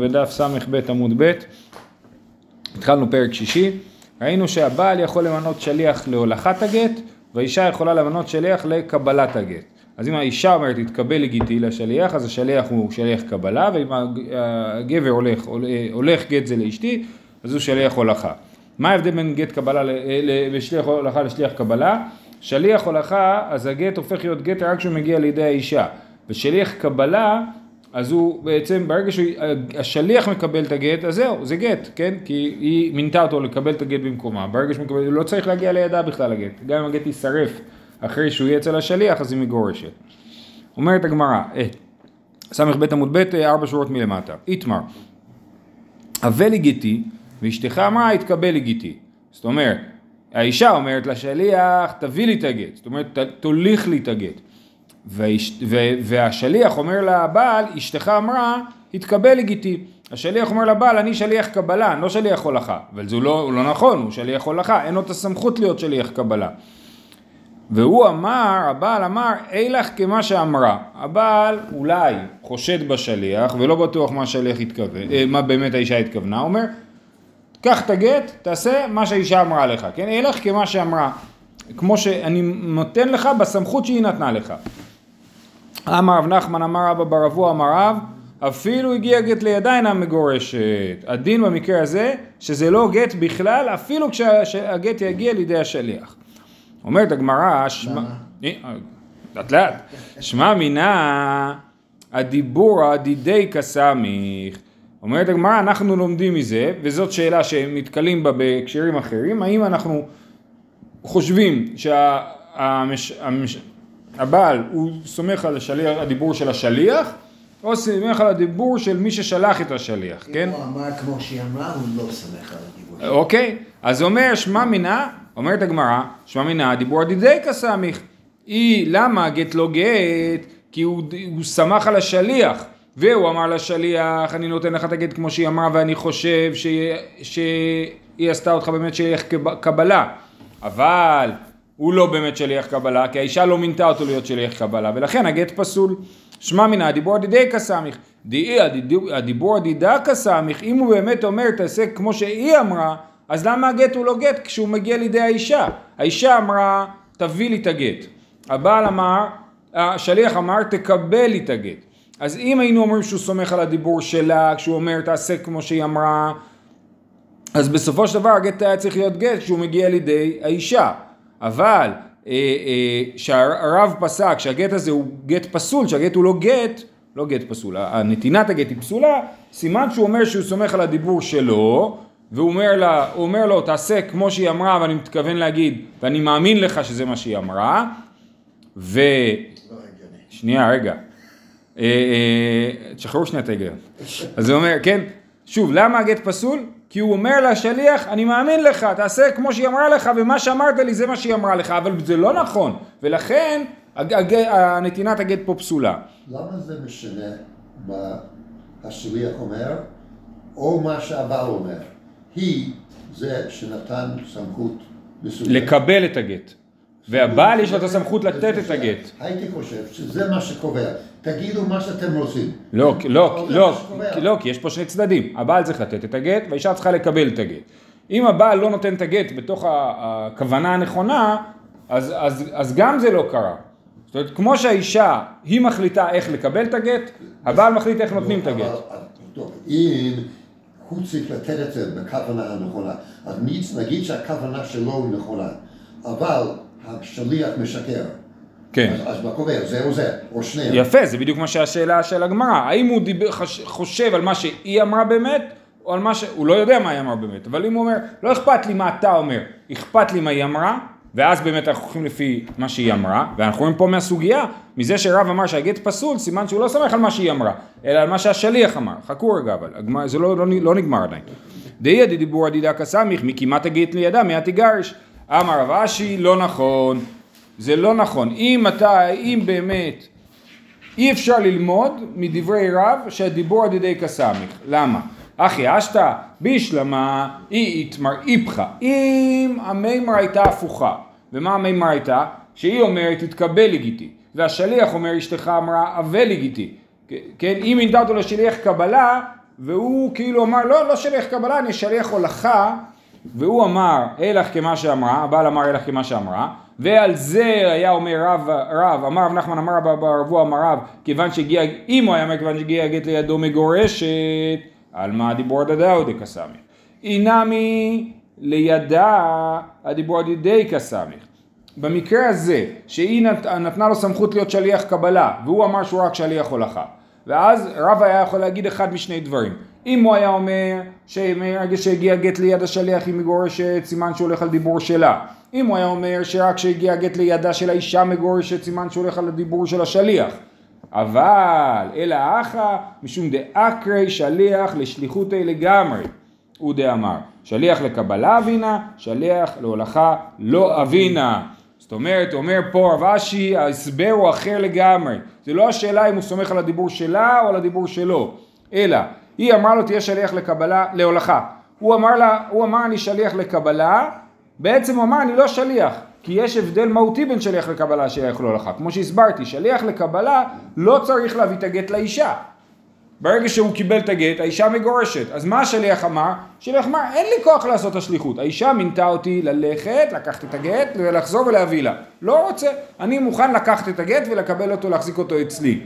בדף ס"ב עמוד ב', התחלנו פרק שישי, ראינו שהבעל יכול למנות שליח להולכת הגט והאישה יכולה למנות שליח לקבלת הגט. אז אם האישה אומרת תתקבל לגיטי לשליח, אז השליח הוא שליח קבלה, ואם הגבר הולך, הולך גט זה לאשתי, אז הוא שליח הולכה. מה ההבדל בין גט קבלה, לשליח הולכה לשליח קבלה? שליח הולכה, אז הגט הופך להיות גט רק כשהוא מגיע לידי האישה, ושליח קבלה אז הוא בעצם, ברגע שהשליח מקבל את הגט, אז זהו, זה גט, כן? כי היא מינתה אותו לקבל את הגט במקומה. ברגע שהוא מקבל, הוא לא צריך להגיע לידה בכלל הגט. גם אם הגט יישרף אחרי שהוא יהיה אצל השליח, אז היא מגורשת. אומרת הגמרא, אה, ס"ב עמוד ב', ארבע שורות מלמטה. איתמר, הווה לי גיתי, ואשתך אמרה, יתקבל לי גיתי. זאת אומרת, האישה אומרת לשליח, תביא לי את הגט. זאת אומרת, תוליך לי את הגט. והשליח אומר לבעל, אשתך אמרה, התקבל לגיטי. השליח אומר לבעל, אני שליח קבלה, אני לא שליח הולכה. אבל זה לא, לא נכון, הוא שליח הולכה, אין לו את הסמכות להיות שליח קבלה. והוא אמר, הבעל אמר, אילך כמה שאמרה. הבעל אולי חושד בשליח, ולא בטוח מה השליח התכוון, אה, מה באמת האישה התכוונה, אומר, קח את הגט, תעשה מה שהאישה אמרה לך, כן? אילך כמה שאמרה. כמו שאני נותן לך בסמכות שהיא נתנה לך. אמר רב נחמן אמר אבא ברבו אמר רב אפילו הגיע גט לידה אינה מגורשת. הדין במקרה הזה שזה לא גט בכלל אפילו כשהגט יגיע לידי השליח. אומרת הגמרא שמע... אה, לאט לאט. שמע מינה הדיבור הדידי כסמיך. אומרת הגמרא אנחנו לומדים מזה וזאת שאלה שהם נתקלים בה בהקשרים אחרים האם אנחנו חושבים שהמש... הבעל הוא סומך על השליח, הדיבור של השליח, או סומך על הדיבור של מי ששלח את השליח, כן? אם הוא אמר כמו שהיא אמרה, הוא לא סומך על הדיבור. אוקיי, אז אומר שמע מינה, אומרת הגמרא, שמע מינה, דיבור דידי כסמיך. היא, למה גט לא גט? כי הוא, הוא סמך על השליח. והוא אמר לשליח, אני נותן לך את הגט כמו שהיא אמרה ואני חושב שהיא, שהיא עשתה אותך באמת שליח קבלה. אבל הוא לא באמת שליח קבלה, כי האישה לא מינתה אותו להיות שליח קבלה, ולכן הגט פסול. שמע מן הדיבור הדידי כסמיך, דאי הדיבור הדידה כסמיך, אם הוא באמת אומר תעשה כמו שהיא אמרה, אז למה הגט הוא לא גט כשהוא מגיע לידי האישה? האישה אמרה תביא לי את הגט. הבעל אמר, השליח אמר תקבל לי את הגט. אז אם היינו אומרים שהוא סומך על הדיבור שלה, כשהוא אומר תעשה כמו שהיא אמרה, אז בסופו של דבר הגט היה צריך להיות גט כשהוא מגיע לידי האישה. אבל אה, אה, שהרב פסק שהגט הזה הוא גט פסול, שהגט הוא לא גט, לא גט פסול, הנתינת הגט היא פסולה, סימן שהוא אומר שהוא סומך על הדיבור שלו, והוא אומר, לה, אומר לו תעשה כמו שהיא אמרה ואני מתכוון להגיד ואני מאמין לך שזה מה שהיא אמרה. ו... שנייה רגע, אה, תשחררו שנייה את ההיגיון, אז הוא אומר כן, שוב למה הגט פסול? כי הוא אומר לשליח, אני מאמין לך, תעשה כמו שהיא אמרה לך, ומה שאמרת לי זה מה שהיא אמרה לך, אבל זה לא נכון, ולכן הנתינת הגט פה פסולה. למה זה משנה מה השליח אומר, או מה שהבעל אומר? היא זה שנתן סמכות מסוימת. לקבל את הגט. והבעל יש לו את הסמכות לתת את הגט. הייתי חושב שזה מה שקובע. תגידו מה שאתם רוצים. לא, לא, לא, לא, כי יש פה שני צדדים. הבעל צריך לתת את הגט והאישה צריכה לקבל את הגט. אם הבעל לא נותן את הגט בתוך הכוונה הנכונה, אז, אז, אז גם זה לא קרה. זאת אומרת, כמו שהאישה, היא מחליטה איך לקבל את הגט, הבעל מחליט איך נותנים את הגט. אם הוא צריך לתת את זה בכוונה הנכונה, אז נגיד שהכוונה שלו נכונה, אבל השליח משקר. כן. אז, אז מה קורה? זה או זה, או שניהם. יפה, זה בדיוק מה שהשאלה של הגמרא. האם הוא דיבר, חש, חושב על מה שהיא אמרה באמת, או על מה ש... הוא לא יודע מה היא אמרה באמת, אבל אם הוא אומר, לא אכפת לי מה אתה אומר, אכפת לי מה היא אמרה, ואז באמת אנחנו הולכים לפי מה שהיא אמרה, ואנחנו רואים פה מהסוגיה, מזה שרב אמר שהגט פסול, סימן שהוא לא סומך על מה שהיא אמרה, אלא על מה שהשליח אמר. חכו רגע אבל, זה לא, לא, לא נגמר עדיין. דהי דיבור עדידה כסמיך, מי כמעט הגט לידה, מי תיגרש. אמר רב אשי, לא נכון, זה לא נכון. אם אתה, אם באמת, אי אפשר ללמוד מדברי רב שהדיבור עד ידי כסמיך. למה? אחי אשתא בישלמה אי איתמר איפכא. אם המימר הייתה הפוכה, ומה המימר הייתה? שהיא אומרת תתקבל לגיטי, והשליח אומר אשתך אמרה אבל לגיטי. כן, אם מינתה אותו לשליח קבלה, והוא כאילו אמר, לא, לא שליח קבלה, אני שליח הולכה, והוא אמר, אלך כמה שאמרה, הבעל אמר אלך כמה שאמרה, ועל זה היה אומר רב, רב, אמר רב נחמן אמר רב ברבו אמר רב, כיוון שהגיע, אם הוא היה אומר כיוון שהגיע הגט לידו מגורשת, על מה הדיבור דדאו דקסמי. אינמי לידה הדיבור דידי קסמי. במקרה הזה, שהיא נת, נתנה לו סמכות להיות שליח קבלה, והוא אמר שהוא רק שליח הולכה, ואז רב היה יכול להגיד אחד משני דברים. אם הוא היה אומר שמרגע שהגיע גט ליד השליח היא מגורשת, סימן שהוא הולך על דיבור שלה. אם הוא היה אומר שרק כשהגיע גט לידה של האישה מגורשת, סימן שהוא הולך על הדיבור של השליח. אבל אלא אחא משום דאקרי שליח לשליחותי לגמרי. הוא דאמר, שליח לקבלה אבינה, שליח להולכה לא אבינה. זאת אומרת, אומר פה רב אשי, ההסבר הוא אחר לגמרי. זה לא השאלה אם הוא סומך על הדיבור שלה או על הדיבור שלו, אלא היא אמרה לו תהיה שליח לקבלה, להולכה. הוא אמר לה, הוא אמר אני שליח לקבלה, בעצם הוא אמר אני לא שליח, כי יש הבדל מהותי בין שליח לקבלה לשליח להולכה. כמו שהסברתי, שליח לקבלה לא צריך להביא את הגט לאישה. ברגע שהוא קיבל את הגט, האישה מגורשת. אז מה השליח אמר? השליח אמר, אין לי כוח לעשות את השליחות. האישה מינתה אותי ללכת, לקחת את הגט ולחזור ולהביא לה. לא רוצה, אני מוכן לקחת את הגט ולקבל אותו, להחזיק אותו אצלי.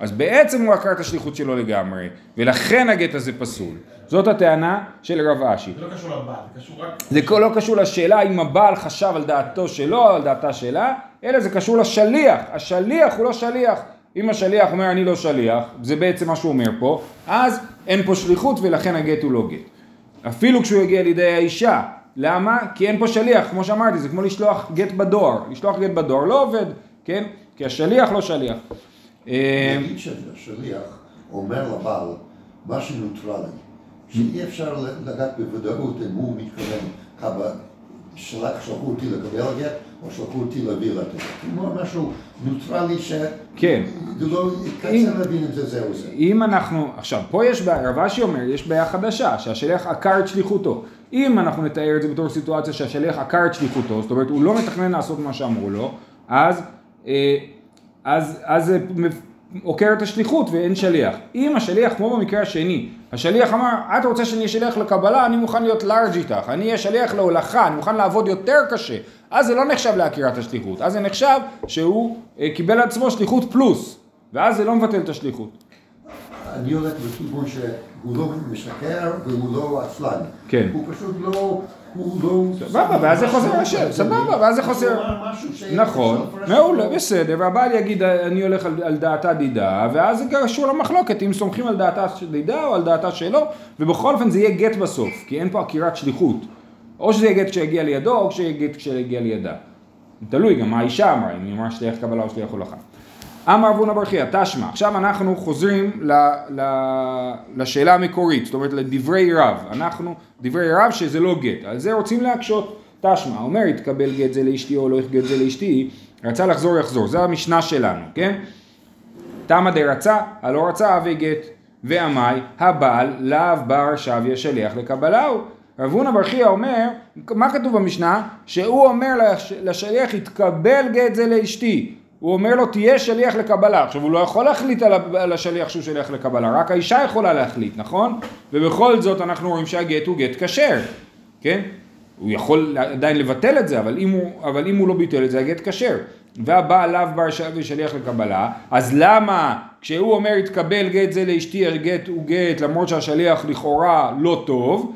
אז בעצם הוא עקר את השליחות שלו לגמרי, ולכן הגט הזה פסול. זאת הטענה של רב אשי. זה לא קשור לבעל, זה קשור רק... זה לא קשור לשאלה אם הבעל חשב על דעתו שלו או על דעתה שלה, אלא זה קשור לשליח. השליח הוא לא שליח. אם השליח אומר אני לא שליח, זה בעצם מה שהוא אומר פה, אז אין פה שליחות ולכן הגט הוא לא גט. אפילו כשהוא יגיע לידי האישה, למה? כי אין פה שליח, כמו שאמרתי, זה כמו לשלוח גט בדואר. לשלוח גט בדואר לא עובד, כן? כי השליח לא שליח. אה, נגיד שהשליח אומר לבעל משהו נוטרלי, שאי אפשר לדעת בוודאות אם הוא מתכוון כמה שלח, שלחו אותי לקבל גט או שלחו אותי להביא את. הוא אומר משהו נוטרלי ש... כן. לא, אם- קצר להבין אם זה זה או זה. אם אנחנו, עכשיו פה יש בעיה, רב אשי אומר, יש בעיה חדשה, שהשליח עקר את שליחותו. אם אנחנו נתאר את זה בתור סיטואציה שהשליח עקר את שליחותו, זאת אומרת הוא לא מתכנן לעשות מה שאמרו לו, אז, אה, אז, אז עוקר את השליחות ואין שליח. אם השליח, כמו במקרה השני, השליח אמר, את רוצה שאני אהיה שליח לקבלה, אני מוכן להיות לארג' איתך, אני אהיה שליח להולכה, אני מוכן לעבוד יותר קשה, אז זה לא נחשב לעקירת השליחות, אז זה נחשב שהוא אה, קיבל על עצמו שליחות פלוס, ואז זה לא מבטל את השליחות. אני הולך בכיוון שהוא לא משקר והוא לא עצלן. כן. הוא פשוט לא... לא... סבבה, ואז זה חוזר לשם, סבבה, ואז זה חוזר. נכון, מעולה, אותו. בסדר. והבעל יגיד אני הולך על, דעתה דידה, ואז זה קשור למחלוקת אם סומכים על דעתה של דידה או על דעתה שלו, ובכל אופן זה יהיה גט בסוף, כי אין פה עקירת שליחות. או שזה יהיה גט כשיגיע לידו, או כשיהיה גט כשיגיע לידה. תלוי גם מה האישה אמרה, אם היא אמרה שליח קבלה או שליח הולכה. אמר אבונה ברכיה, תשמע, עכשיו אנחנו חוזרים ל, ל, לשאלה המקורית, זאת אומרת לדברי רב, אנחנו, דברי רב שזה לא גט, על זה רוצים להקשות, תשמע, אומר יתקבל גט זה לאשתי או לא יתקבל זה לאשתי, רצה לחזור יחזור, זה המשנה שלנו, כן? תמא דרצה, הלא רצה אבי גט, ועמי, הבעל לאו בר שביה שליח לקבלהו. רב הונא בר חייא אומר, מה כתוב במשנה? שהוא אומר לש- לשליח, יתקבל גט זה לאשתי. הוא אומר לו, תהיה שליח לקבלה. עכשיו, הוא לא יכול להחליט על השליח שהוא שליח לקבלה, רק האישה יכולה להחליט, נכון? ובכל זאת אנחנו רואים שהגט הוא גט כשר, כן? הוא יכול עדיין לבטל את זה, אבל אם הוא, אבל אם הוא לא ביטל את זה, הגט כשר. והבעל לאו בר שליח לקבלה, אז למה כשהוא אומר יתקבל גט זה לאשתי, הגט הוא גט, למרות שהשליח לכאורה לא טוב,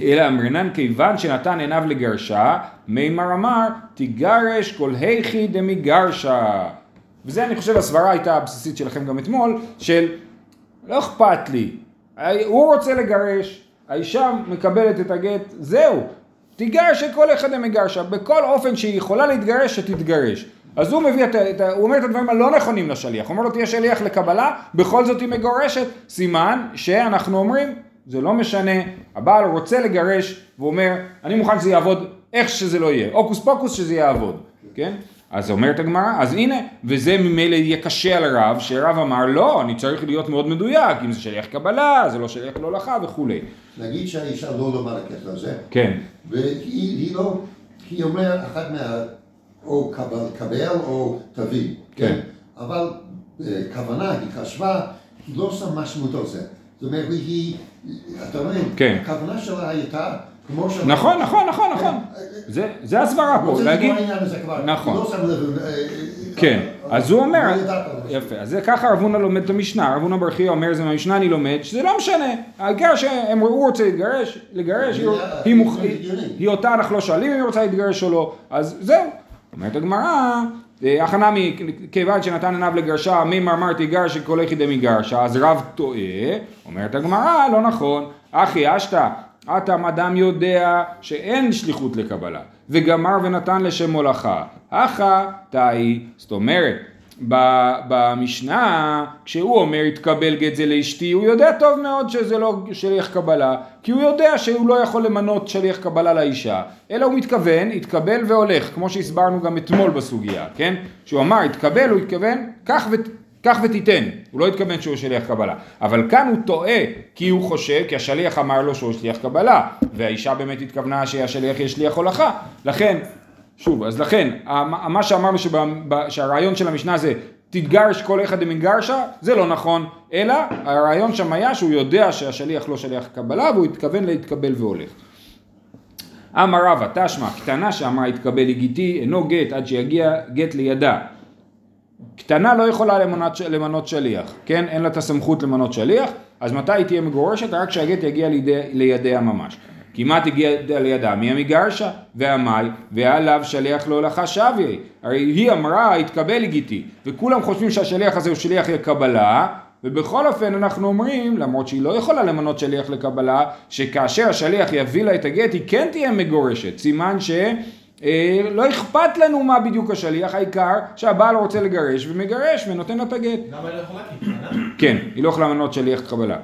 אלא אמרינן כיוון שנתן עיניו לגרשה, מימר אמר, תיגרש כל היכי דמיגרשה. וזה אני חושב הסברה הייתה הבסיסית שלכם גם אתמול, של לא אכפת לי, הוא רוצה לגרש, האישה מקבלת את הגט, זהו, תיגרש את כל אחד דמיגרשה, בכל אופן שהיא יכולה להתגרש, שתתגרש. אז הוא מביא את, את, הוא אומר את הדברים הלא נכונים לשליח, הוא אומר לו תהיה שליח לקבלה, בכל זאת היא מגורשת, סימן שאנחנו אומרים, זה לא משנה, הבעל רוצה לגרש, והוא אומר, אני מוכן שזה יעבוד איך שזה לא יהיה, הוקוס פוקוס שזה יעבוד, כן? אז אומרת הגמרא, אז הנה, וזה ממילא יהיה קשה על הרב, שרב אמר לא, אני צריך להיות מאוד מדויק, אם זה שליח קבלה, זה לא שליח להולכה וכולי. נגיד שהאישה לא למד הקטע הזה, כן, והיא היא לא, היא אומרת אחת מה... או קבל, קבל או תביא, כן. אבל בכוונה היא חשבה, היא לא שמה משמעות על זה. זאת אומרת, היא, אתה מבין? כן. הכוונה שלה הייתה, כמו ש... נכון, נכון, נכון, נכון. זה, זה הסברה פה, להגיד. נכון. לא. אה, אה, כן, אה, אז הוא אומר, לא. יפה, אז זה ככה רב הונא לומד את המשנה, רב הונא בר חייא אומר זה מהמשנה אני לומד, שזה לא משנה, העיקר שהם הוא רוצה להתגרש, לגרש, היא- אותה אנחנו לא שואלים אם היא רוצה להתגרש או לא, אז זהו, אומרת הגמרא, אה, הכנה מכיוון שנתן עיניו לגרשה, מי מרמר תיגרש כל יחידי מגרשה, אז רב טועה, אומרת הגמרא, לא נכון, אחי אשתא, אטם אדם יודע שאין שליחות לקבלה, וגמר ונתן לשם מולאכה, אחא תאי, זאת אומרת, במשנה, כשהוא אומר התקבל גט זה לאשתי, הוא יודע טוב מאוד שזה לא שליח קבלה, כי הוא יודע שהוא לא יכול למנות שליח קבלה לאישה, אלא הוא מתכוון, התקבל והולך, כמו שהסברנו גם אתמול בסוגיה, כן? שהוא אמר התקבל, הוא התכוון, קח ות... קח ותיתן, הוא לא התכוון שהוא שליח קבלה, אבל כאן הוא טועה כי הוא חושב, כי השליח אמר לו שהוא שליח קבלה, והאישה באמת התכוונה שהשליח יהיה שליח הולכה, לכן, שוב, אז לכן, מה שאמרנו שבה, שהרעיון של המשנה זה תתגרש כל אחד דמנגרשה, זה לא נכון, אלא הרעיון שם היה שהוא יודע שהשליח לא שליח קבלה והוא התכוון להתקבל והולך. אמר רבא, תשמע, קטנה שאמרה התקבל לגיתי, אינו גט עד שיגיע גט לידה. קטנה לא יכולה למנות, למנות שליח, כן? אין לה את הסמכות למנות שליח, אז מתי היא תהיה מגורשת? רק כשהגט יגיע לידי, לידיה ממש. כמעט הגיע לידה, מי המגרשה? והמאי, ועליו שליח להולכה שוויה. הרי היא אמרה, התקבל לגיטי, וכולם חושבים שהשליח הזה הוא שליח לקבלה, ובכל אופן אנחנו אומרים, למרות שהיא לא יכולה למנות שליח לקבלה, שכאשר השליח יביא לה את הגט, היא כן תהיה מגורשת. סימן ש... אה, לא אכפת לנו מה בדיוק השליח, העיקר שהבעל רוצה לגרש ומגרש ונותן לה את הגט. למה היא לא יכולה? כי היא קטנה? כן, היא לא יכולה למנות שליח קבלה.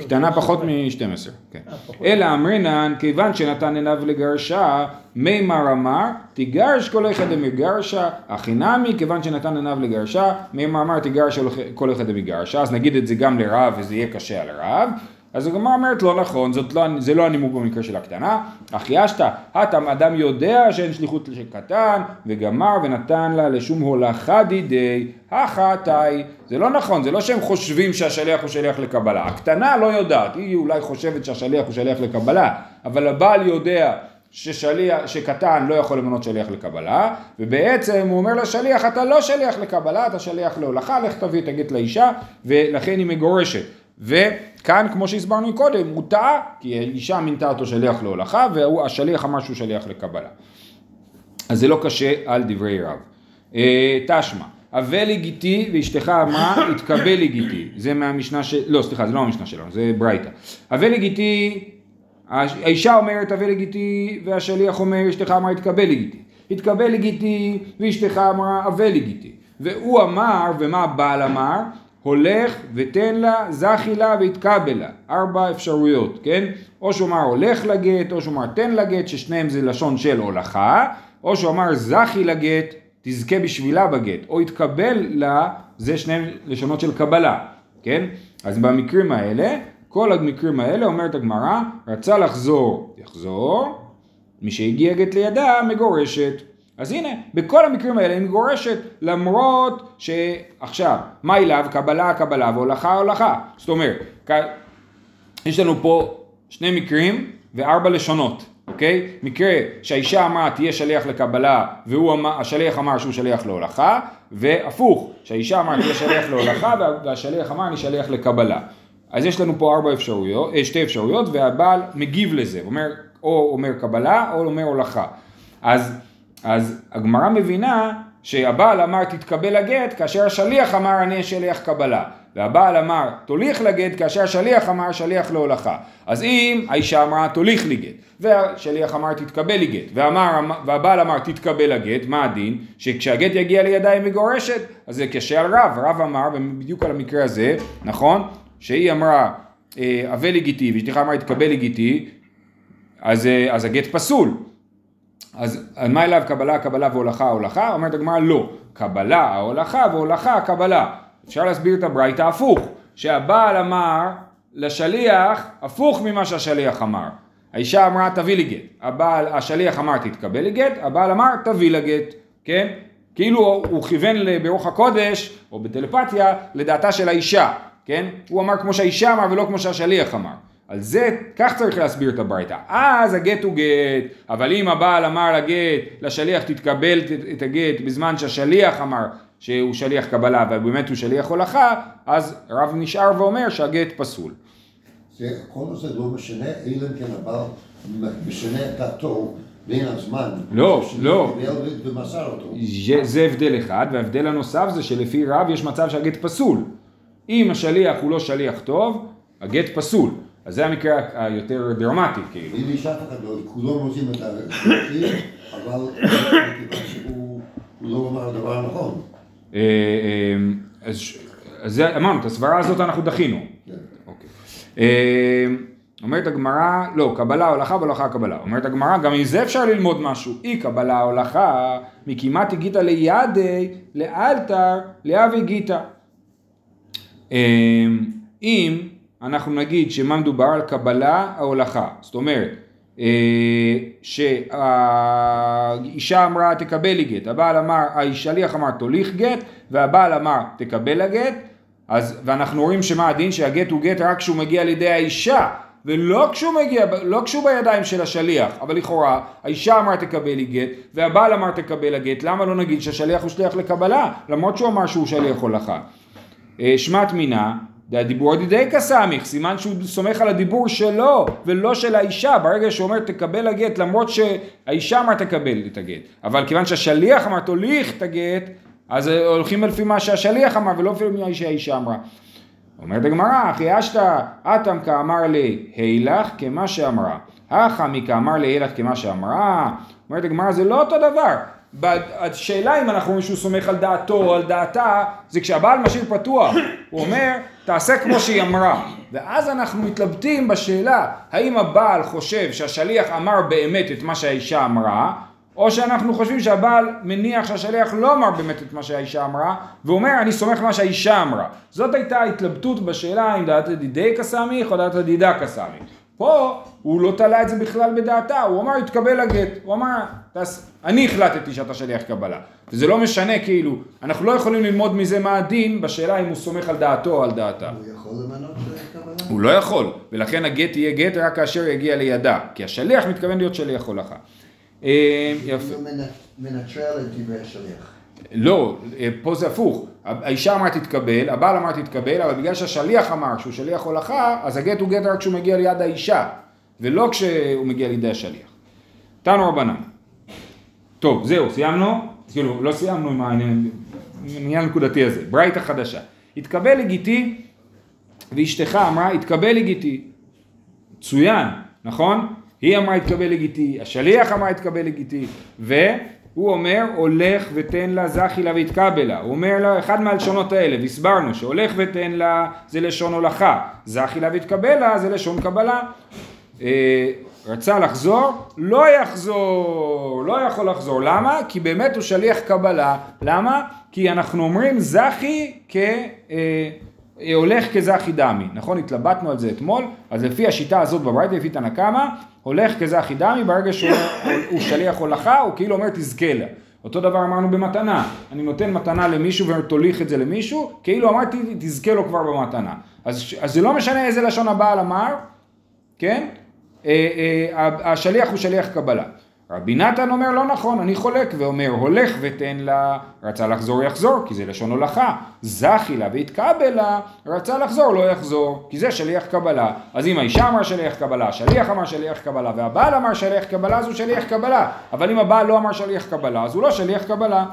קטנה פחות מ-12, כן. אה. אלא אמרינן, כיוון שנתן עיניו לגרשה, מימר אמר, תיגרש כל אחד דמגרשה, הכי נמי, כיוון שנתן עיניו לגרשה, מימר אמר, תיגרש כל אחד דמגרשה, אז נגיד את זה גם לרב וזה יהיה קשה על הרב. אז הגמרא אומרת לא נכון, זאת לא, זה לא הנימוק במקרה של הקטנה. אחי אשתא, הטם אדם יודע שאין שליחות של קטן, וגמר ונתן לה לשום הולכה דידי, החטאי. זה לא נכון, זה לא שהם חושבים שהשליח הוא שליח לקבלה. הקטנה לא יודעת, היא אולי חושבת שהשליח הוא שליח לקבלה, אבל הבעל יודע ששליח, שקטן לא יכול למנות שליח לקבלה, ובעצם הוא אומר לשליח, אתה לא שליח לקבלה, אתה שליח להולכה, לך תביא הגט לאישה, ולכן היא מגורשת. וכאן, כמו שהסברנו קודם, הוא טעה, כי האישה מינתה אותו שליח להולכה, והשליח אמר שהוא שליח לקבלה. אז זה לא קשה על דברי רב. אה, תשמע, הווה לגיטי ואשתך אמרה, התקבל לגיטי. זה מהמשנה של... לא, סליחה, זה לא המשנה שלנו, זה ברייתא. הווה לגיטי, האישה אומרת הווה לגיטי, והשליח אומר, אשתך אמרה, התקבל לגיטי. התקבל לגיטי, ואשתך אמרה, הווה לגיטי. והוא אמר, ומה הבעל אמר? הולך ותן לה, זכי לה והתקבל לה. ארבע אפשרויות, כן? או שהוא אמר הולך לגט, או שהוא אמר תן לגט, ששניהם זה לשון של הולכה, או שהוא אמר זכי לגט, תזכה בשבילה בגט, או התקבל לה, זה שניהם לשונות של קבלה, כן? אז במקרים האלה, כל המקרים האלה, אומרת הגמרא, רצה לחזור, יחזור, מי שהגיע גט לידה, מגורשת. אז הנה, בכל המקרים האלה היא מגורשת, למרות שעכשיו, מה אליו? קבלה, קבלה, והולכה, הולכה. זאת אומרת, כ- יש לנו פה שני מקרים וארבע לשונות, אוקיי? מקרה שהאישה אמרה תהיה שליח לקבלה והשליח אמר שהוא שליח להולכה, והפוך, שהאישה אמרה תהיה שליח להולכה וה- והשליח אמר אני שליח לקבלה. אז יש לנו פה ארבע אפשרויות, אה, שתי אפשרויות והבעל מגיב לזה, אומר, או אומר קבלה או אומר הולכה. אז, אז הגמרא מבינה שהבעל אמר תתקבל הגט כאשר השליח אמר אני שליח קבלה והבעל אמר תוליך לגט כאשר השליח אמר שליח להולכה אז אם האישה אמרה תוליך לי גט והשליח אמר תתקבל לי גט ואמר, והבעל אמר תתקבל הגט מה הדין? שכשהגט יגיע לידיים מגורשת? אז זה קשה על רב. רב אמר בדיוק על המקרה הזה נכון? שהיא אמרה אה, הווה לגיטי ואשתך אמרה תתקבל לגיטי אז, אה, אז הגט פסול אז מה אליו קבלה, קבלה והולכה, הולכה? אומרת הגמרא לא. קבלה, ההולכה והולכה, הקבלה. אפשר להסביר את הברייתא הפוך. שהבעל אמר לשליח הפוך ממה שהשליח אמר. האישה אמרה תביא לי גט. הבעל, השליח אמר תתקבל לי גט, הבעל אמר תביא לה גט. כן? כאילו הוא כיוון ברוח הקודש, או בטלפתיה, לדעתה של האישה. כן? הוא אמר כמו שהאישה אמר ולא כמו שהשליח אמר. על זה, כך צריך להסביר את הברייתא. אז הגט הוא גט, אבל אם הבעל אמר לגט, לשליח תתקבל את הגט בזמן שהשליח אמר שהוא שליח קבלה ובאמת הוא שליח הולכה, אז רב נשאר ואומר שהגט פסול. זה, כל זה לא משנה, אלא אם כן הבעל משנה את דעתו בין הזמן. לא, לא. זה- זה הבדל אחד, וההבדל הנוסף זה שלפי רב יש מצב שהגט פסול. אם השליח הוא לא שליח טוב, הגט פסול. אז זה המקרה היותר דרמטי, כאילו. אם איש אף אחד לא, כולם רוצים את הגט, אבל הוא לא אמר דבר נכון. אה, אה, אז אמרנו, את הסברה הזאת אנחנו דחינו. כן. אוקיי. אה, אומרת הגמרא, לא, קבלה הולכה והולכה קבלה. אומרת הגמרא, גם מזה אפשר ללמוד משהו. אי קבלה הולכה, מכמעט הגיתא לידי, לאלתר, לאבי גיתא. אם אנחנו נגיד שמה מדובר על קבלה ההולכה, זאת אומרת, אה, שהאישה אמרה תקבלי גט, הבעל אמר, השליח אמר תוליך גט, והבעל אמר תקבל הגט, אז, ואנחנו רואים שמה הדין שהגט הוא גט רק כשהוא מגיע לידי האישה, ולא כשהוא מגיע, לא כשהוא בידיים של השליח, אבל לכאורה האישה אמרה תקבלי גט, והבעל אמר תקבל הגט, למה לא נגיד שהשליח הוא שליח לקבלה, למרות שהוא אמר שהוא שליח הולכה. אה, שמט מינה, הדיבור דידי קסמיך, סימן שהוא סומך על הדיבור שלו ולא של האישה, ברגע שהוא אומר תקבל הגט למרות שהאישה אמרה תקבל את הגט, אבל כיוון שהשליח אמר תוליך את הגט, אז הולכים לפי מה שהשליח אמר ולא לפי מה שהאישה אמרה. אומרת הגמרא, אחי אשתא, אטם כאמר לי, הילך כמה שאמרה. הכא מכאמר לי הילך כמה שאמרה. אומרת הגמרא, זה לא אותו דבר. השאלה אם אנחנו אומרים שהוא סומך על דעתו או על דעתה, זה כשהבעל משאיר פתוח. הוא אומר, תעשה כמו שהיא אמרה. ואז אנחנו מתלבטים בשאלה, האם הבעל חושב שהשליח אמר באמת את מה שהאישה אמרה, או שאנחנו חושבים שהבעל מניח שהשליח לא אמר באמת את מה שהאישה אמרה, ואומר אני סומך מה שהאישה אמרה. זאת הייתה ההתלבטות בשאלה אם דעת דידי קסמיך או דעת דידה קסמיך. פה הוא לא תלה את זה בכלל בדעתה, הוא אמר יתקבל הגט, הוא אמר תס... אני החלטתי שאתה שליח קבלה. וזה לא משנה כאילו, אנחנו לא יכולים ללמוד מזה מה הדין בשאלה אם הוא סומך על דעתו או על דעתה. הוא יכול למנות אה, קבלה? הוא לא יכול, ולכן הגט יהיה גט רק כאשר יגיע לידה, כי השליח מתכוון להיות שליח הולכה. אה, יפה. מנטרל את דברי השליח. לא, אה, פה זה הפוך. האישה אמרה תתקבל, הבעל אמר תתקבל, אבל בגלל שהשליח אמר שהוא שליח הולכה, אז הגט הוא גט רק כשהוא מגיע ליד האישה, ולא כשהוא מגיע לידי השליח. תנו רבנן. טוב, זהו, סיימנו? כאילו, לא סיימנו עם העניין הנקודתי הזה. ברייתא חדשה. התקבל לגיטי, ואשתך אמרה, התקבל לגיטי. מצוין, נכון? היא אמרה התקבל לגיטי, השליח אמר התקבל לגיטי, והוא אומר הולך ותן לה זכי לה ויתקבל לה, הוא אומר לה אחד מהלשונות האלה, והסברנו שהולך ותן לה זה לשון הולכה, זכי לה ויתקבל לה זה לשון קבלה. רצה לחזור, לא יחזור, לא יכול לחזור, למה? כי באמת הוא שליח קבלה, למה? כי אנחנו אומרים זכי כ... אה, אה, כזכי דמי, נכון? התלבטנו על זה אתמול, אז לפי השיטה הזאת בברייתא, לפי תנא קמא, הולך כזכי דמי, ברגע שהוא הוא שליח הולכה, הוא כאילו אומר תזכה לה. אותו דבר אמרנו במתנה, אני נותן מתנה למישהו ותוליך את זה למישהו, כאילו אמרתי תזכה לו כבר במתנה. אז, אז זה לא משנה איזה לשון הבעל אמר, כן? אה, אה, השליח הוא שליח קבלה. רבי נתן אומר לא נכון, אני חולק ואומר הולך ותן לה, רצה לחזור יחזור, כי זה לשון הולכה, זכי לה והתקבל לה, רצה לחזור לא יחזור, כי זה שליח קבלה. אז אם האישה אמר שליח קבלה, השליח אמר שליח קבלה, והבעל אמר שליח קבלה, אז הוא שליח קבלה. אבל אם הבעל לא אמר שליח קבלה, אז הוא לא שליח קבלה.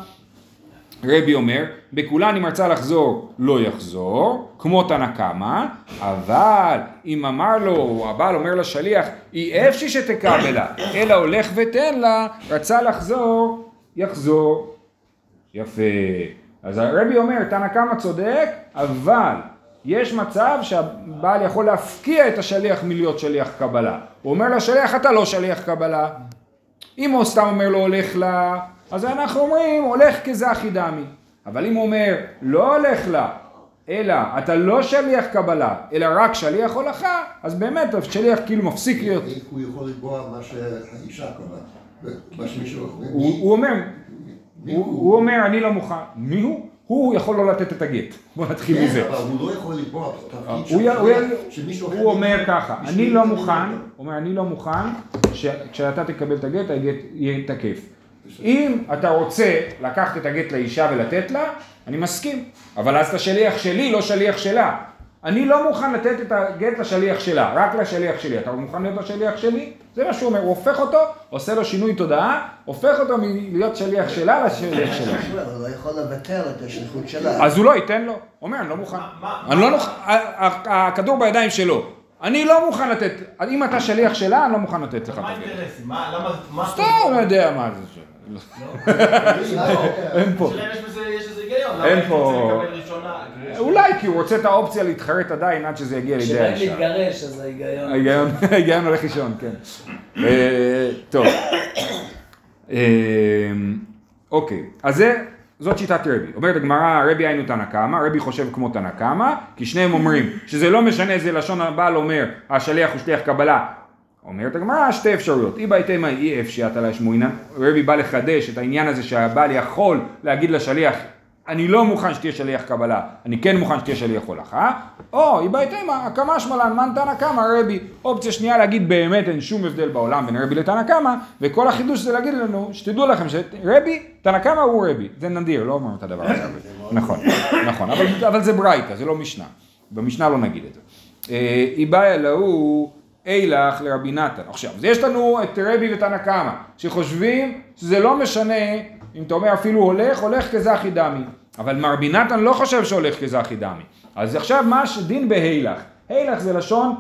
רבי אומר, בכולן אם רצה לחזור לא יחזור, כמו תנא קמא, אבל אם אמר לו, הבעל אומר לשליח, אי אפשי שתקבלה, אלא הולך ותן לה, רצה לחזור, יחזור. יפה. אז הרבי אומר, תנא קמא צודק, אבל יש מצב שהבעל יכול להפקיע את השליח מלהיות שליח קבלה. הוא אומר לשליח, אתה לא שליח קבלה. אם הוא סתם אומר לו הולך לה, אז אנחנו אומרים הולך כזכי דמי. אבל אם הוא אומר לא הולך לה, אלא אתה לא שליח קבלה, אלא רק שליח הולכה, אז באמת השליח כאילו מפסיק להיות. הוא יכול לקבוע מה שהאישה קבעה? מה שמישהו... הוא, הוא אומר, הוא, אומר אני לא מוכן. מי הוא? הוא יכול לא לתת את הגט. בוא נתחיל מזה. כן, אבל הוא לא יכול לקבוע הוא, אחר אומר ככה, אני לא מוכן. הוא אומר, אני לא מוכן שכשאתה תקבל את הגט, הגט יהיה תקף. אם אתה רוצה לקחת את הגט לאישה ולתת לה, אני מסכים, אבל אז אתה שליח שלי, לא שליח שלה. אני לא מוכן לתת את הגט לשליח שלה, רק לשליח שלי. אתה מוכן להיות השליח שלי? זה מה שהוא אומר, הוא הופך אותו, עושה לו שינוי תודעה, הופך אותו מלהיות שליח שלה לשליח שלה. הוא לא יכול לבטל את השליחות שלה. אז הוא לא ייתן לו. הוא אומר, אני לא מוכן. מה- אני לא מוכן, הכדור בידיים שלו. אני לא מוכן לתת, אם אתה שליח שלה, אני לא מוכן לתת לך את מה הגט. האינטרסים? מה, למה, מה... סתם, לא יודע מה זה. אין פה. השאלה אם יש בזה, יש איזה היגיון. אין למה פה- הייתי רוצה לקבל ראשונה? אולי כי הוא רוצה את האופציה להתחרט עדיין עד שזה יגיע לידי כשבאים האישה. להתגרש, אז ההיגיון... ההיגיון ההיגיון הולך לישון, כן. אה, טוב. אה, אוקיי, אז זה, זאת שיטת רבי. אומרת הגמרא, רבי היינו תנא קמא, רבי חושב כמו תנא קמא, כי שניהם אומרים שזה לא משנה איזה לשון הבעל אומר, השליח הוא שליח קבלה. אומרת הגמרא, שתי אפשרויות. אי בהתאמה אי אפשיית עלי שמואינן, רבי בא לחדש את העניין הזה שהבעל יכול להגיד לשליח, אני לא מוכן שתהיה שליח קבלה, אני כן מוכן שתהיה שליח הולכה, או אי בהתאמה, הקמא שמלן, מן תנא קמא רבי. אופציה שנייה להגיד באמת אין שום הבדל בעולם בין רבי לתנא קמא, וכל החידוש זה להגיד לנו, שתדעו לכם שרבי, תנא קמא הוא רבי. זה נדיר, לא אומרים את הדבר הזה. נכון, נכון, אבל, אבל זה ברייתא, זה לא משנה. במשנה לא נגיד את זה. אה, איבאי להוא אילך לרבי נתן. עכשיו, יש לנו את רבי ותנא קמא, שחושבים שזה לא משנה אם אתה אומר אפילו הולך, הולך כזכי דמי. אבל מר רבי נתן לא חושב שהולך כזכי דמי. אז עכשיו מה הדין בהילך? הילך זה לשון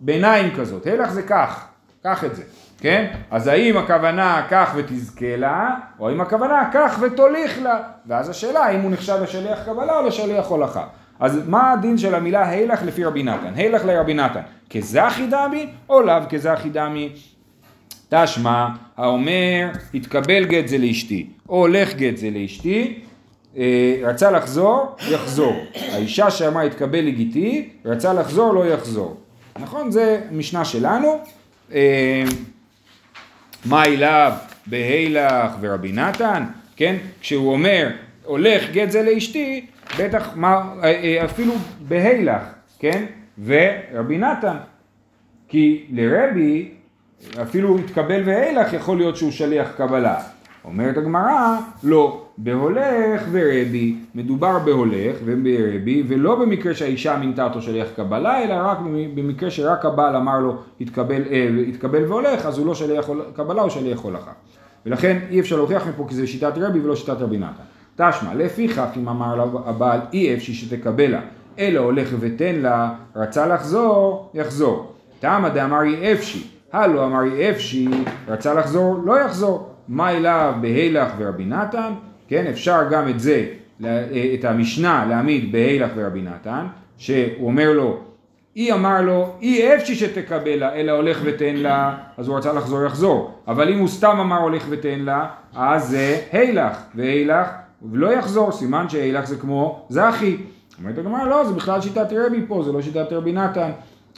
ביניים כזאת, הילך זה כך, קח את זה, כן? אז האם הכוונה קח ותזכה לה, או האם הכוונה קח ותוליך לה, ואז השאלה האם הוא נחשב לשליח קבלה או לשליח הולכה. אז מה הדין של המילה הילך לפי רבי נתן? הילך לרבי נתן, כזכי דמי או לאו כזכי דמי? תשמע, האומר, התקבל גט זה לאשתי, או הולך גט זה לאשתי, אה, רצה לחזור, יחזור. האישה שאמרה התקבל לגיטי, רצה לחזור, לא יחזור. נכון? זה משנה שלנו. אה, מה אליו בהילך ורבי נתן, כן? כשהוא אומר הולך גט זה לאשתי, בטח מה, אה, אה, אפילו בהילך, כן? ורבי נתן, כי לרבי אפילו התקבל והילך יכול להיות שהוא שליח קבלה. אומרת הגמרא, לא, בהולך ורבי, מדובר בהולך וברבי, ולא במקרה שהאישה מינתה אותו שליח קבלה, אלא רק במקרה שרק הבעל אמר לו התקבל, אה, התקבל והולך, אז הוא לא שליח קבלה, הוא שליח הולכה. ולכן אי אפשר להוכיח מפה כי זה שיטת רבי ולא שיטת רבי נתן. תשמע, לפיכך אם אמר לה הבעל אי אפשי שתקבלה, אלא הולך ותן לה, רצה לחזור, יחזור. תמא דאמרי אפשי, הלא אמרי אפשי, רצה לחזור, לא יחזור. מה אליו בהילך ורבי נתן? כן, אפשר גם את זה, את המשנה להעמיד בהילך ורבי נתן, שהוא אומר לו, היא אמר לו, אי אפשי שתקבל לה, אלא הולך ותן לה, אז הוא רצה לחזור, יחזור. אבל אם הוא סתם אמר הולך ותן לה, אז זה הילך, והילך לא יחזור, סימן שהילך זה כמו זכי. אומרת הגמרא, לא, זה בכלל שיטת רבי פה, זה לא שיטת רבי נתן.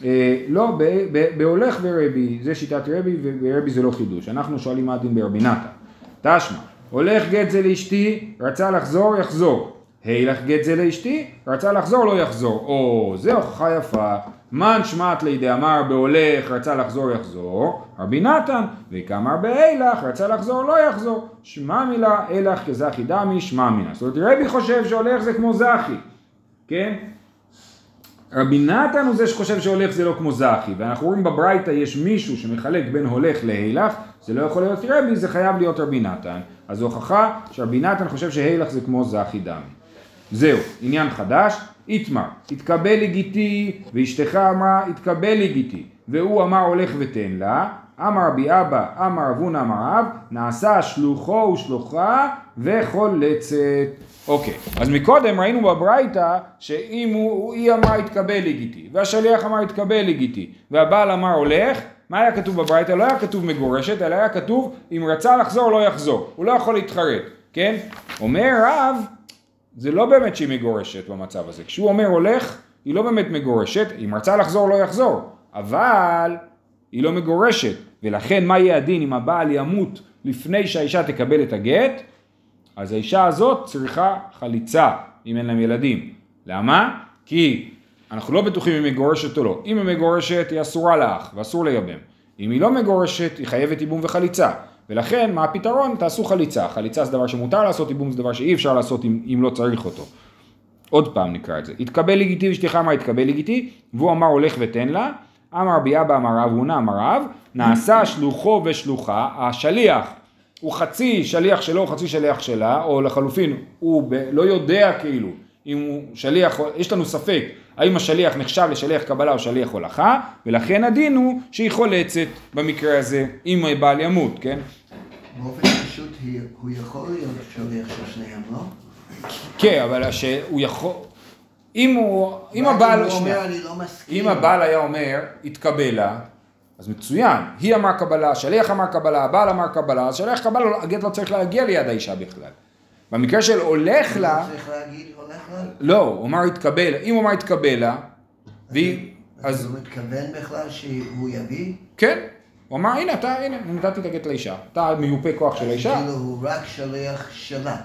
אה, לא, ב- ב- בהולך ורבי, זה שיטת רבי, ורבי זה לא חידוש. אנחנו שואלים מה הדין ברבי נתן. תשמע, הולך גט זה לאשתי, רצה לחזור, יחזור. הילך גט זה לאשתי, רצה לחזור, לא יחזור. או, זה הוכחה יפה. מן שמעת לידי אמר בהולך, רצה לחזור, יחזור. רבי נתן, וכאמר בהילך, רצה לחזור, לא יחזור. שמע מילה, הילך כזכי דמי, שמע מילה. זאת אומרת, רבי חושב שהולך זה כמו זכי, כן? רבי נתן הוא זה שחושב שהולך זה לא כמו זכי, ואנחנו רואים בברייתא יש מישהו שמחלק בין הולך להילך, זה לא יכול להיות רבי, זה חייב להיות רבי נתן. אז הוכחה שרבי נתן חושב שהילך זה כמו זכי דמי. זהו, עניין חדש, איתמר, התקבל לגיטי, ואשתך אמרה התקבל לגיטי, והוא אמר הולך ותן לה, אמר רבי אבא, אמר אבונה אמר אב, נעשה שלוחו ושלוחה וחולצת. אוקיי, אז מקודם ראינו בברייתא שאם הוא, היא אמרה התקבל לגיטי, והשליח אמר התקבל לגיטי, והבעל אמר הולך, מה היה כתוב בברייתא? לא היה כתוב מגורשת, אלא היה כתוב אם רצה לחזור לא יחזור, הוא לא יכול להתחרט, כן? אומר רב, זה לא באמת שהיא מגורשת במצב הזה, כשהוא אומר הולך, היא לא באמת מגורשת, אם רצה לחזור לא יחזור, אבל היא לא מגורשת, ולכן מה יהיה הדין אם הבעל ימות לפני שהאישה תקבל את הגט? אז האישה הזאת צריכה חליצה, אם אין להם ילדים. למה? כי אנחנו לא בטוחים אם היא מגורשת או לא. אם היא מגורשת היא אסורה לאח ואסור לייבם. אם היא לא מגורשת היא חייבת ייבום וחליצה. ולכן מה הפתרון? תעשו חליצה. חליצה זה דבר שמותר לעשות, ייבום זה דבר שאי אפשר לעשות אם, אם לא צריך אותו. עוד פעם נקרא את זה. התקבל לגיטי ואשתך אמר התקבל לגיטי, והוא אמר הולך ותן לה, אמר רבי אבא אמר רב הונא אמר רב, נעשה שלוחו ושלוחה, השליח הוא חצי שליח שלו, חצי שליח שלה, או לחלופין, הוא ב, לא יודע כאילו, אם הוא שליח, יש לנו ספק, האם השליח נחשב לשליח קבלה או שליח הולכה, ולכן הדין הוא שהיא חולצת במקרה הזה, אם הבעל ימות, כן? באופן פשוט הוא יכול להיות שליח של שניהם, לא? כן, אבל הש... הוא יכול... אם הוא... אם הבעל... הוא. אומר אני לא מסכים. אם הבעל היה אומר, התקבלה, אז מצוין. היא אמר קבלה, השליח אמר קבלה, הבעל אמר קבלה, אז שליח קבלה, הגט לא צריך להגיע ליד האישה בכלל. במקרה של הולך לה, צריך להגיד הולך לה? לא, הוא אמר התקבלה. אם הוא אמר התקבלה, והיא... אז הוא מתכוון בכלל שהוא יביא? כן. הוא אמר, הנה, אתה, הנה, נתתי את הגט לאישה. אתה מיופה כוח של האישה. כאילו הוא רק שליח שלה.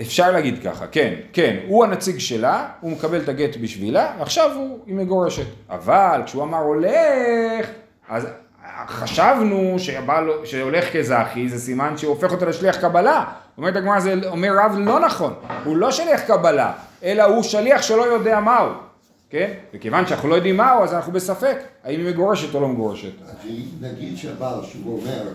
אפשר להגיד ככה, כן, כן, הוא הנציג שלה, הוא מקבל את הגט בשבילה, ועכשיו הוא, היא מגורשת. אבל כשהוא אמר הולך, אז חשבנו שהבעל, שהולך כזכי, זה סימן שהוא הופך אותו לשליח קבלה. אומרת הגמרא, זה אומר רב לא נכון, הוא לא שליח קבלה, אלא הוא שליח שלא יודע מהו, כן? וכיוון שאנחנו לא יודעים מהו, אז אנחנו בספק, האם היא מגורשת או לא מגורשת. נגיד שהבעל, שהוא אומר,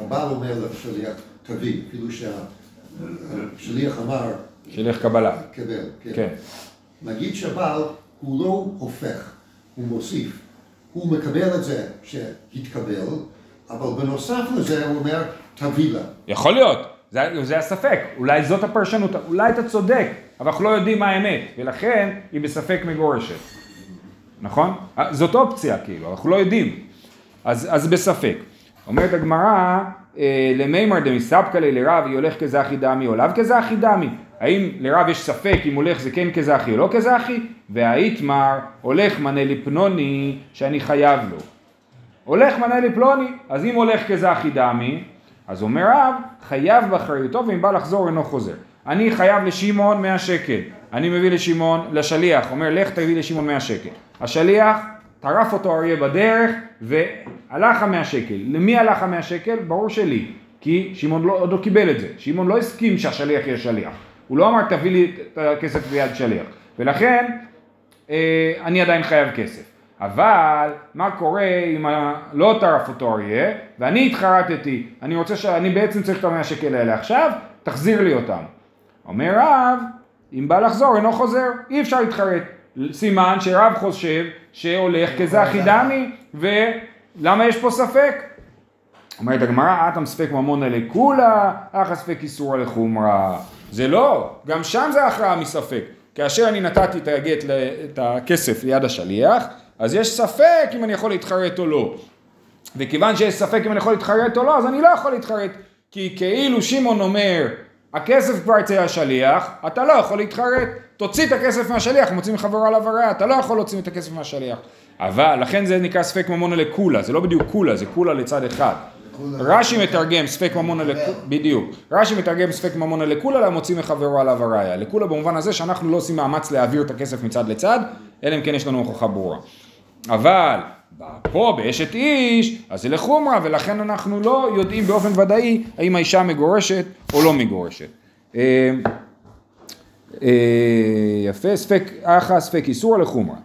הבעל אומר לשליח, תביא, כאילו שהשליח אמר, שליח קבלה, קבל, כן. נגיד שהבעל הוא לא הופך, הוא מוסיף. הוא מקבל את זה שהתקבל, אבל בנוסף לזה הוא אומר, תביא לה. יכול להיות, זה, זה הספק, אולי זאת הפרשנות, אולי אתה צודק, אבל אנחנו לא יודעים מה האמת, ולכן היא בספק מגורשת, נכון? זאת אופציה כאילו, אנחנו לא יודעים, אז, אז בספק. אומרת הגמרא, אה, למימר דמספקא לי לרב, היא הולך כזכי דמי או לאו כזכי דמי? האם לרב יש ספק אם הולך זה כן כזכי או לא כזכי? והאיתמר הולך מנה לי פנוני שאני חייב לו. הולך מנה לי פלוני, אז אם הולך כזכי דמי, אז אומר רב, חייב באחריותו ואם בא לחזור אינו חוזר. אני חייב לשמעון 100 שקל, אני מביא לשמעון, לשליח, אומר לך תביא לשמעון 100 שקל. השליח טרף אותו אריה בדרך והלך המאה שקל. למי הלך המאה שקל? ברור שלי, כי שמעון לא, עוד לא קיבל את זה. שמעון לא הסכים שהשליח יהיה שליח. הוא לא אמר תביא לי את הכסף ביד שליח. ולכן אה, אני עדיין חייב כסף. אבל מה קורה אם ה- לא טרף אותו אריה ואני התחרטתי, אני רוצה ש... אני בעצם צריך את המאה שקל האלה עכשיו, תחזיר לי אותם. אומר רב, אם בא לחזור אינו חוזר, אי אפשר להתחרט. סימן שרב חושב שהולך כזכי דמי, ולמה יש פה ספק? אומרת הגמרא, אטם ספק ממונה לכולה, אך הספק איסורא לחומרא. זה לא, גם שם זה הכרעה מספק. כאשר אני נתתי את הגט, את הכסף ליד השליח, אז יש ספק אם אני יכול להתחרט או לא. וכיוון שיש ספק אם אני יכול להתחרט או לא, אז אני לא יכול להתחרט. כי כאילו שמעון אומר, הכסף כבר אצל השליח, אתה לא יכול להתחרט. תוציא את הכסף מהשליח, מוציא מחברו עליו הראיה, אתה לא יכול להוציא את הכסף מהשליח. אבל, לכן זה נקרא ספק ממונה לקולה, זה לא בדיוק קולה, זה קולה לצד אחד. רש"י מתרגם ספק ממונה לקולה, בדיוק. רש"י מתרגם ספק ממונה לקולה, אלא מוציא מחברו עליו הראיה. לקולה במובן הזה שאנחנו לא עושים מאמץ להעביר את הכסף מצד לצד, אלא אם כן יש לנו הוכחה ברורה. אבל פה באשת איש, אז זה לחומרה, ולכן אנחנו לא יודעים באופן ודאי האם האישה מגורשת או לא מגורשת. אה, אה, יפה, ספק אחא ספק איסור לחומרה.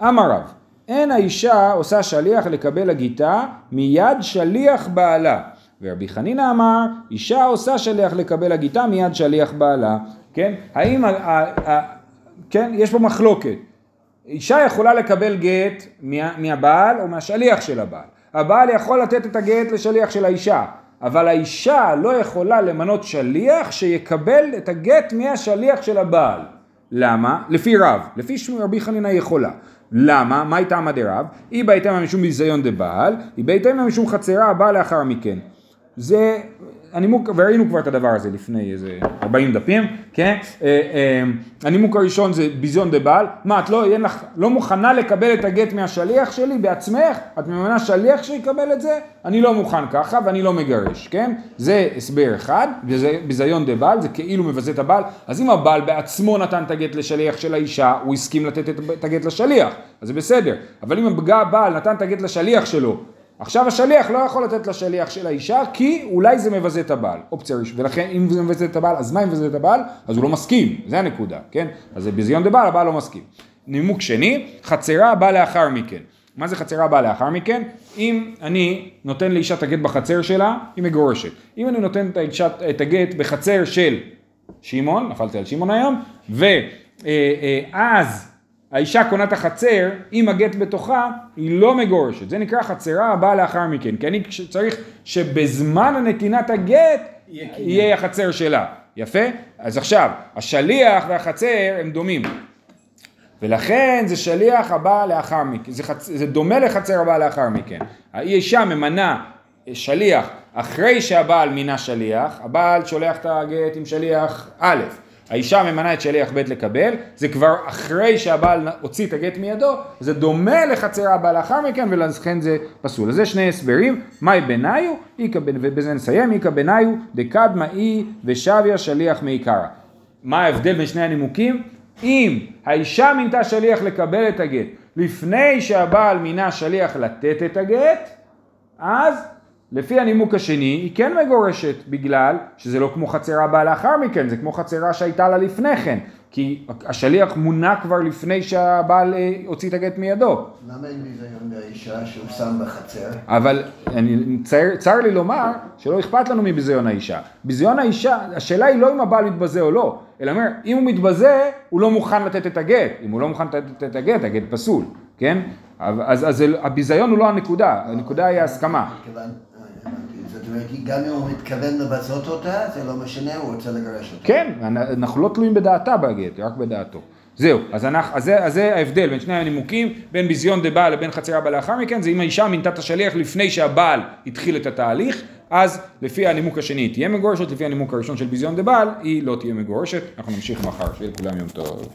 אמר רב, אין האישה עושה שליח לקבל הגיטה מיד שליח בעלה. ורבי חנינא אמר, אישה עושה שליח לקבל הגיטה מיד שליח בעלה. כן? האם, כן? יש פה מחלוקת. אישה יכולה לקבל גט מה, מהבעל או מהשליח של הבעל. הבעל יכול לתת את הגט לשליח של האישה, אבל האישה לא יכולה למנות שליח שיקבל את הגט מהשליח של הבעל. למה? לפי רב, לפי שמי רבי חנינא יכולה. למה? מה הייתה עמדי רב? היא בהתאמה משום ביזיון דבעל, היא בהתאמה משום חצרה הבאה לאחר מכן. זה הנימוק, וראינו כבר את הדבר הזה לפני איזה 40 דפים, כן? אה, אה, הנימוק הראשון זה ביזיון דה בעל, מה את לא, לך, לא מוכנה לקבל את הגט מהשליח שלי בעצמך? את ממנה שליח שיקבל את זה? אני לא מוכן ככה ואני לא מגרש, כן? זה הסבר אחד, וזה ביזיון דה בעל, זה כאילו מבזה את הבעל, אז אם הבעל בעצמו נתן את הגט לשליח של האישה, הוא הסכים לתת את הגט לשליח, אז זה בסדר, אבל אם הבעל נתן את הגט לשליח שלו, עכשיו השליח לא יכול לתת לשליח של האישה כי אולי זה מבזה את הבעל, אופציה ראשונה, ולכן אם זה מבזה את הבעל, אז מה אם מבזה את הבעל? אז הוא לא מסכים, זה הנקודה, כן? אז זה ביזיון דה בעל, הבעל לא מסכים. נימוק שני, חצרה באה לאחר מכן. מה זה חצרה באה לאחר מכן? אם אני נותן לאישה את הגט בחצר שלה, היא מגורשת. אם אני נותן את, האישה, את הגט בחצר של שמעון, נפלתי על שמעון היום, ואז האישה קונה את החצר עם הגט בתוכה, היא לא מגורשת. זה נקרא חצרה הבאה לאחר מכן. כי אני צריך שבזמן נתינת הגט יהיה החצר שלה. יפה? אז עכשיו, השליח והחצר הם דומים. ולכן זה שליח הבא לאחר מכן, זה, חצ... זה דומה לחצר הבא לאחר מכן. האישה ממנה שליח אחרי שהבעל מינה שליח, הבעל שולח את הגט עם שליח א', האישה ממנה את שליח ב' לקבל, זה כבר אחרי שהבעל הוציא את הגט מידו, זה דומה לחצר הבא לאחר מכן ולכן זה פסול. אז זה שני הסברים, מאי בניו, ובזה נסיים, איכא בניו דקדמא אי ושביה שליח מעיקרא. מה ההבדל בין שני הנימוקים? אם האישה מינתה שליח לקבל את הגט לפני שהבעל מינה שליח לתת את הגט, אז לפי הנימוק השני היא כן מגורשת בגלל שזה לא כמו חצרה הבאה לאחר מכן, זה כמו חצרה שהייתה לה לפני כן, כי השליח מונה כבר לפני שהבעל אה, הוציא את הגט מידו. למה אין ביזיון באישה שהוא שם בחצר? אבל אני, צר, צר לי לומר שלא אכפת לנו מביזיון האישה. ביזיון האישה, השאלה היא לא אם הבעל מתבזה או לא, אלא אומר, אם הוא מתבזה, הוא לא מוכן לתת את הגט. אם הוא לא מוכן לתת את הגט, הגט פסול, כן? אז, אז זה- הביזיון הוא לא הנקודה, הנקודה היא ההסכמה. זאת אומרת, גם אם הוא מתכוון לבזות אותה, זה לא משנה, הוא רוצה לגרש אותה. כן, אנחנו לא תלויים בדעתה בגט, רק בדעתו. זהו, אז, אנחנו, אז, זה, אז זה ההבדל בין שני הנימוקים, בין ביזיון דה בעל לבין חצר הבא לאחר מכן, זה אם האישה מינתה את השליח לפני שהבעל התחיל את התהליך, אז לפי הנימוק השני היא תהיה מגורשת, לפי הנימוק הראשון של ביזיון דה בעל, היא לא תהיה מגורשת. אנחנו נמשיך מחר, שיהיה לכולם יום טוב.